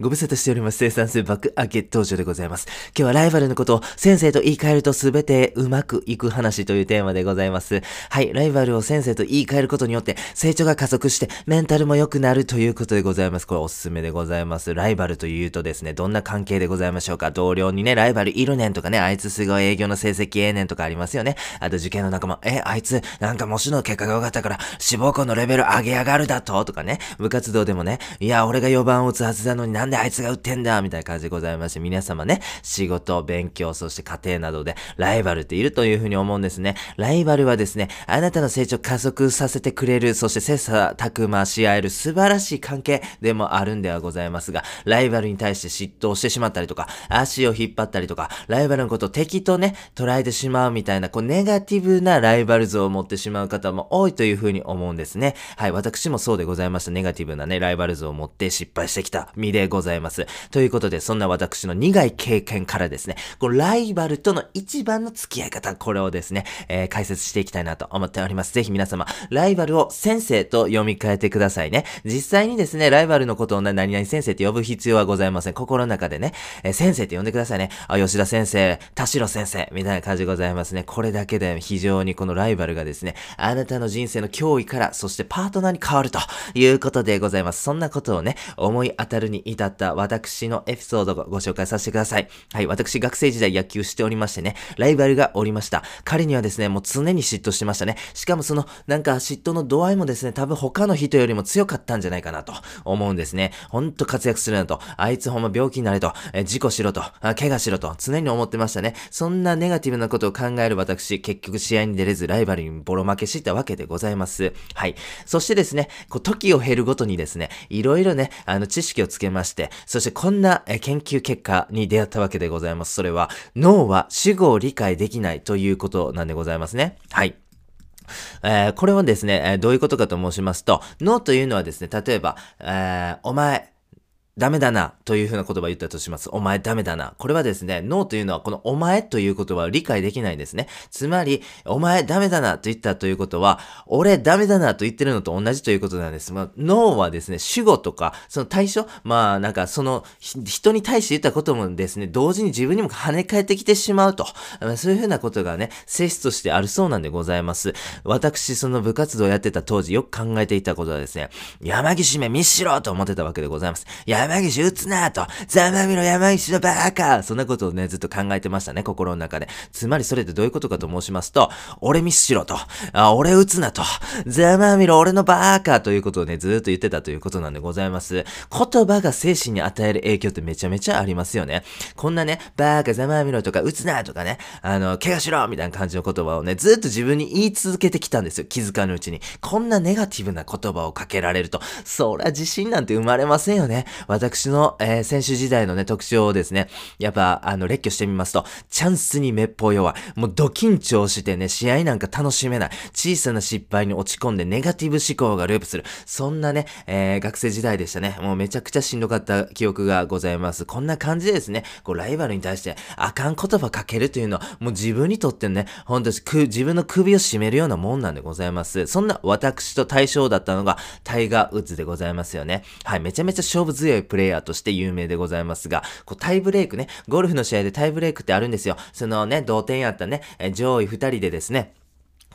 ご無沙汰しております。生産性爆上げ登場でございます。今日はライバルのことを先生と言い換えると全てうまくいく話というテーマでございます。はい、ライバルを先生と言い換えることによって成長が加速してメンタルも良くなるということでございます。これおすすめでございます。ライバルというとですね、どんな関係でございましょうか同僚にね、ライバルいるねんとかね、あいつすごい営業の成績ええねんとかありますよね。あと受験の仲間、え、あいつなんか模試の結果が良かったから志望校のレベル上げ上がるだと？とかね、部活動でもね、いや、俺が4番を打つはずなのになんであいつが打ってんだみたいな感じでございまして、皆様ね、仕事、勉強、そして家庭などでライバルっているというふうに思うんですね。ライバルはですね、あなたの成長加速させてくれる、そして切磋琢磨し合える素晴らしい関係でもあるんではございますが、ライバルに対して嫉妬をしてしまったりとか、足を引っ張ったりとか、ライバルのことを敵とね、捉えてしまうみたいな、こう、ネガティブなライバル像を持ってしまう方も多いというふうに思うんですね。はい、私もそうでございました。ネガティブなね、ライバル像を持って失敗してきた身でございます。ございますということで、そんな私の苦い経験からですね、このライバルとの一番の付き合い方、これをですね、えー、解説していきたいなと思っております。ぜひ皆様、ライバルを先生と読み替えてくださいね。実際にですね、ライバルのことを何々先生って呼ぶ必要はございません。心の中でね、えー、先生って呼んでくださいね。あ、吉田先生、田代先生、みたいな感じでございますね。これだけで非常にこのライバルがですね、あなたの人生の脅威から、そしてパートナーに変わるということでございます。そんなことをね、思い当たるに至った私のエピソードをご紹介させてください。はい、私学生時代野球しておりましてね、ライバルがおりました。彼にはですね、もう常に嫉妬してましたね。しかもその、なんか嫉妬の度合いもですね、多分他の人よりも強かったんじゃないかなと思うんですね。ほんと活躍するなと、あいつほんま病気になれと、え事故しろと、あ怪我しろと、常に思ってましたね。そんなネガティブなことを考える私、結局試合に出れずライバルにボロ負けしたわけでございます。はい。そしてですね、こう、時を経るごとにですね、いろいろね、あの、知識をつけまして、そしてこんな研究結果に出会ったわけでございます。それは、脳は死後を理解できないということなんでございますね。はい。えー、これはですね、え、どういうことかと申しますと、脳というのはですね、例えば、えー、お前、ダメだなというふうな言葉を言ったとします。お前ダメだな。これはですね、ノーというのはこのお前という言葉を理解できないんですね。つまり、お前ダメだなと言ったということは、俺ダメだなと言ってるのと同じということなんです。まあ、ノーはですね、主語とか、その対象、まあなんかその人に対して言ったこともですね、同時に自分にも跳ね返ってきてしまうと。そういうふうなことがね、性質としてあるそうなんでございます。私、その部活動をやってた当時よく考えていたことはですね、山岸め見しろと思ってたわけでございます。山岸撃つなとざまみろ山岸のバーカーそんなことをね、ずっと考えてましたね、心の中で。つまりそれってどういうことかと申しますと、俺ミスしろと、あ俺撃つなと、ざまみろ俺のバーカーということをね、ずっと言ってたということなんでございます。言葉が精神に与える影響ってめちゃめちゃありますよね。こんなね、バーカざまみろとか撃つなとかね、あの、怪我しろみたいな感じの言葉をね、ずっと自分に言い続けてきたんですよ、気づかぬうちに。こんなネガティブな言葉をかけられると、そりゃ自信なんて生まれませんよね。私の、えー、選手時代のね、特徴をですね、やっぱ、あの、列挙してみますと、チャンスにめっぽう弱い。もう、ド緊張してね、試合なんか楽しめない。小さな失敗に落ち込んで、ネガティブ思考がループする。そんなね、えー、学生時代でしたね。もうめちゃくちゃしんどかった記憶がございます。こんな感じでですね、こう、ライバルに対して、あかん言葉かけるというのは、もう自分にとってね、本当に、自分の首を絞めるようなもんなんでございます。そんな私と対象だったのが、タイガー・ウッズでございますよね。はい、めちゃめちゃ勝負強いプレイヤーとして有名でございますが、こうタイブレイクね、ゴルフの試合でタイブレイクってあるんですよ。そのね、同点やったね、上位2人でですね、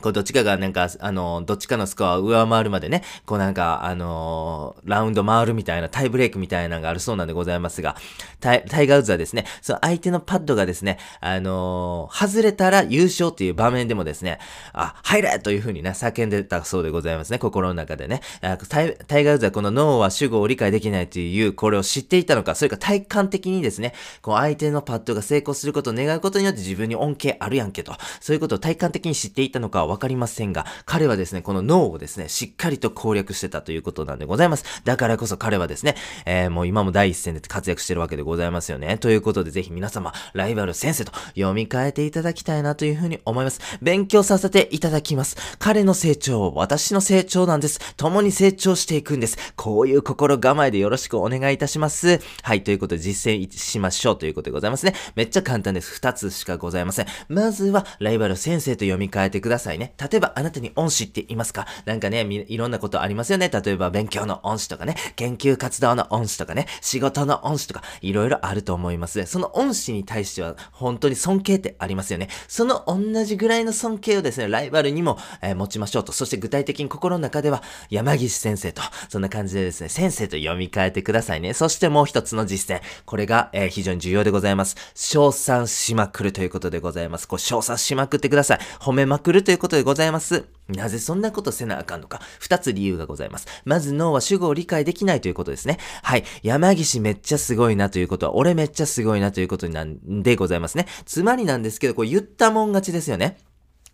こう、どっちかがなんか、あの、どっちかのスコアを上回るまでね、こうなんか、あのー、ラウンド回るみたいな、タイブレイクみたいなのがあるそうなんでございますが、タイタイガーウズはですね、その相手のパッドがですね、あのー、外れたら優勝っていう場面でもですね、あ、入れという風にね、叫んでたそうでございますね、心の中でね。タイタイガーウズはこの脳は主語を理解できないという、これを知っていたのか、それか体感的にですね、こう相手のパッドが成功することを願うことによって自分に恩恵あるやんけと、そういうことを体感的に知っていたのかはわかりませんが、彼はですね、この脳をですね、しっかりと攻略してたということなんでございます。だからこそ彼はですね、えー、もう今も第一線で活躍してるわけでございますよね。ということで、ぜひ皆様、ライバル先生と読み替えていただきたいなというふうに思います。勉強させていただきます。彼の成長、私の成長なんです。共に成長していくんです。こういう心構えでよろしくお願いいたします。はい、ということで実践しましょうということでございますね。めっちゃ簡単です。二つしかございません。まずは、ライバル先生と読み替えてください。いね。例えば、あなたに恩師って言いますか？なんかね、いろんなことありますよね。例えば、勉強の恩師とかね、研究活動の恩師とかね、仕事の恩師とか、いろいろあると思います。その恩師に対しては、本当に尊敬ってありますよね。その同じぐらいの尊敬をですね、ライバルにも、えー、持ちましょうと。そして具体的に心の中では、山岸先生と、そんな感じでですね、先生と読み替えてくださいね。そしてもう一つの実践。これが、えー、非常に重要でございます。称賛しまくるということでございます。こう、称賛しまくってください。褒めまくるということことでございます。なぜそんなことせなあかんのか。二つ理由がございます。まず脳は主語を理解できないということですね。はい。山岸めっちゃすごいなということは、俺めっちゃすごいなということなんでございますね。つまりなんですけど、こう言ったもん勝ちですよね。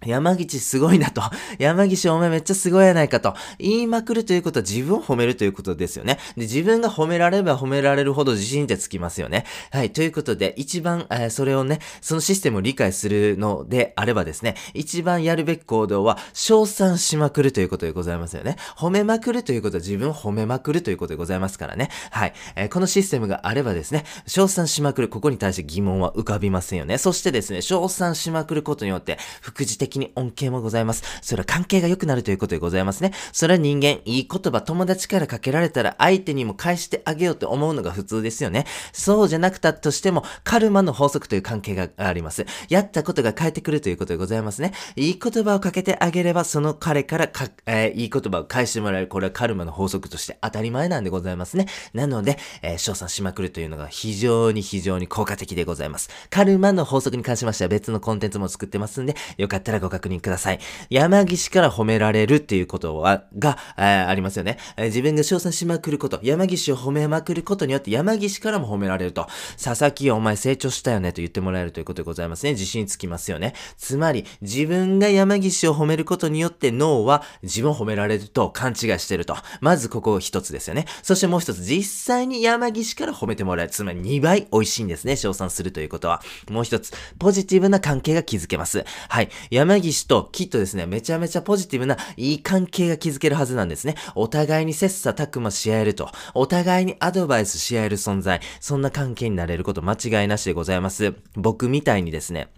山岸すごいなと。山岸お前めっちゃすごいやないかと。言いまくるということは自分を褒めるということですよね。で、自分が褒められれば褒められるほど自信ってつきますよね。はい。ということで、一番、えー、それをね、そのシステムを理解するのであればですね、一番やるべき行動は、称賛しまくるということでございますよね。褒めまくるということは自分を褒めまくるということでございますからね。はい。えー、このシステムがあればですね、称賛しまくる、ここに対して疑問は浮かびませんよね。そしてですね、称賛しまくることによって、副次的的に恩恵もございます。それは関係が良くなるということでございますね。それは人間、いい言葉、友達からかけられたら相手にも返してあげようと思うのが普通ですよね。そうじゃなくたとしても、カルマの法則という関係があります。やったことが返ってくるということでございますね。いい言葉をかけてあげれば、その彼からか、えー、いい言葉を返してもらえる。これはカルマの法則として当たり前なんでございますね。なので、えー、賞賛しまくるというのが非常に非常に効果的でございます。カルマの法則に関しましては別のコンテンツも作ってますんで、よかったらご確認ください。山岸から褒められるっていうことは、が、えー、ありますよね、え、自分が称賛しまくること、山岸を褒めまくることによって山岸からも褒められると。佐々木お前成長したよねと言ってもらえるということでございますね。自信つきますよね。つまり、自分が山岸を褒めることによって脳は自分を褒められると勘違いしてると。まずここ一つですよね。そしてもう一つ、実際に山岸から褒めてもらえる。つまり2倍美味しいんですね。称賛するということは。もう一つ、ポジティブな関係が築けます。はい。山岸ときっとですね、めちゃめちゃポジティブないい関係が築けるはずなんですね。お互いに切磋琢磨し合えると。お互いにアドバイスし合える存在。そんな関係になれること間違いなしでございます。僕みたいにですね、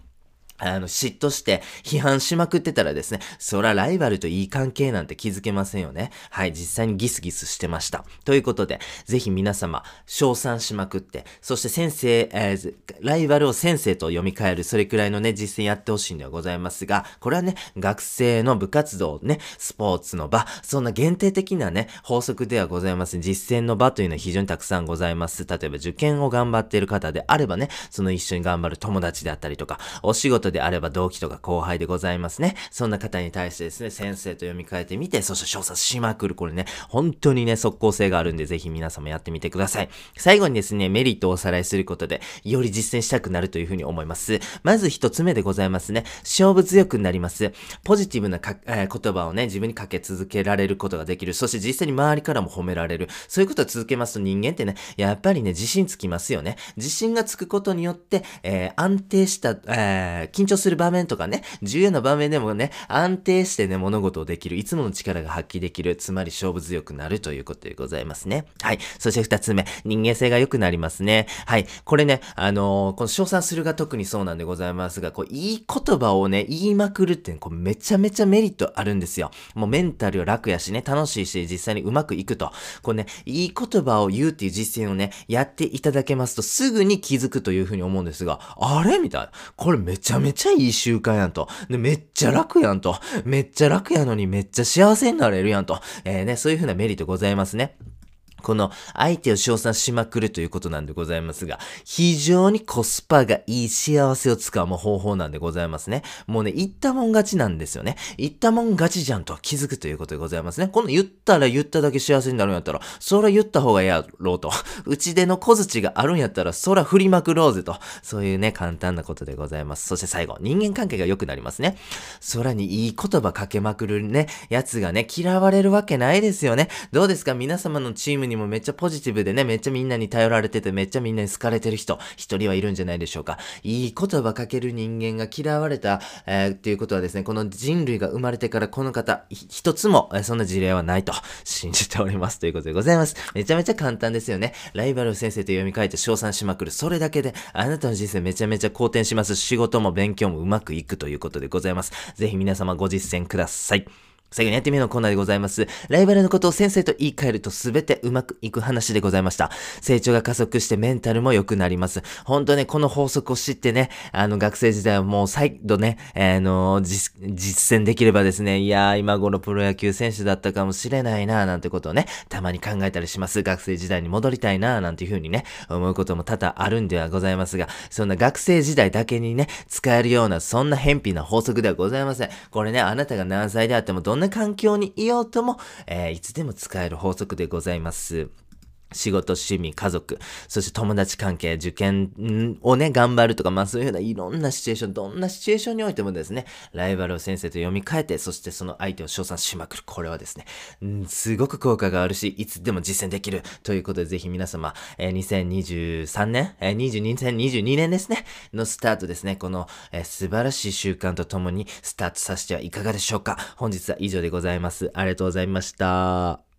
あの、嫉妬して批判しまくってたらですね、そらライバルといい関係なんて気づけませんよね。はい、実際にギスギスしてました。ということで、ぜひ皆様、称賛しまくって、そして先生、えー、ライバルを先生と読み替える、それくらいのね、実践やってほしいんではございますが、これはね、学生の部活動ね、スポーツの場、そんな限定的なね、法則ではございません。実践の場というのは非常にたくさんございます。例えば受験を頑張っている方であればね、その一緒に頑張る友達であったりとか、お仕事であれば同期とか後輩でございますね。そんな方に対してですね、先生と読み替えてみて、そして小説しまくる。これね、本当にね、速攻性があるんで、ぜひ皆様やってみてください。最後にですね、メリットをおさらいすることで、より実践したくなるというふうに思います。まず一つ目でございますね。勝負強くなります。ポジティブなか、えー、言葉をね、自分にかけ続けられることができる。そして実際に周りからも褒められる。そういうことを続けますと人間ってね、やっぱりね、自信つきますよね。自信がつくことによって、えー、安定した、えー、緊張する場面とかね、重要な場面でもね、安定してね、物事をできる、いつもの力が発揮できる、つまり勝負強くなるということでございますね。はい。そして二つ目、人間性が良くなりますね。はい。これね、あのー、この称賛するが特にそうなんでございますが、こう、いい言葉をね、言いまくるって、こうめちゃめちゃメリットあるんですよ。もうメンタル楽やしね、楽しいし、実際にうまくいくと。こうね、いい言葉を言うっていう実践をね、やっていただけますと、すぐに気づくというふうに思うんですが、あれ？みたいな。これめちゃめちゃめちゃいい習慣やんと。で、めっちゃ楽やんと。めっちゃ楽やのにめっちゃ幸せになれるやんと。えー、ね、そういうふうなメリットございますね。この相手を称賛しまくるということなんでございますが、非常にコスパがいい幸せをつかむ方法なんでございますね。もうね、言ったもん勝ちなんですよね。言ったもん勝ちじゃんと気づくということでございますね。この言ったら言っただけ幸せになるんやったら、そら言った方がやろうと。うちでの小槌があるんやったら、そら振りまくろうぜと。そういうね、簡単なことでございます。そして最後、人間関係が良くなりますね。空にいい言葉かけまくるね、やつがね、嫌われるわけないですよね。どうですか？皆様のチームににもめっちゃポジティブでね、めっちゃみんなに頼られてて、めっちゃみんなに好かれてる人、一人はいるんじゃないでしょうか。いい言葉かける人間が嫌われた、えー、っていうことはですね、この人類が生まれてからこの方、一つも、え、そんな事例はないと信じておりますということでございます。めちゃめちゃ簡単ですよね。ライバル先生と読み替えて称賛しまくる。それだけで、あなたの人生めちゃめちゃ好転します。仕事も勉強もうまくいくということでございます。ぜひ皆様ご実践ください。最後にやってみるのコーナーでございます。ライバルのことを先生と言い換えると全てうまくいく話でございました。成長が加速してメンタルも良くなります。本当ね、この法則を知ってね、あの学生時代はもう再度ね、あの実、実践できればですね、いやー今頃プロ野球選手だったかもしれないなーなんてことをね、たまに考えたりします。学生時代に戻りたいなーなんていう風にね、思うことも多々あるんではございますが、そんな学生時代だけにね、使えるようなそんな偏僻な法則ではございません。これね、あなたが何歳であってもどんんな環境にいようとも、えー、いつでも使える法則でございます。仕事、趣味、家族、そして友達関係、受験をね、頑張るとか、まあそういうようないろんなシチュエーション、どんなシチュエーションにおいてもですね、ライバルを先生と読み替えて、そしてその相手を称賛しまくる。これはですね、すごく効果があるし、いつでも実践できる。ということで、ぜひ皆様、えー、2023年、えー、22、2022年ですね、のスタートですね、この、えー、素晴らしい習慣とともにスタートさせてはいかがでしょうか。本日は以上でございます。ありがとうございました。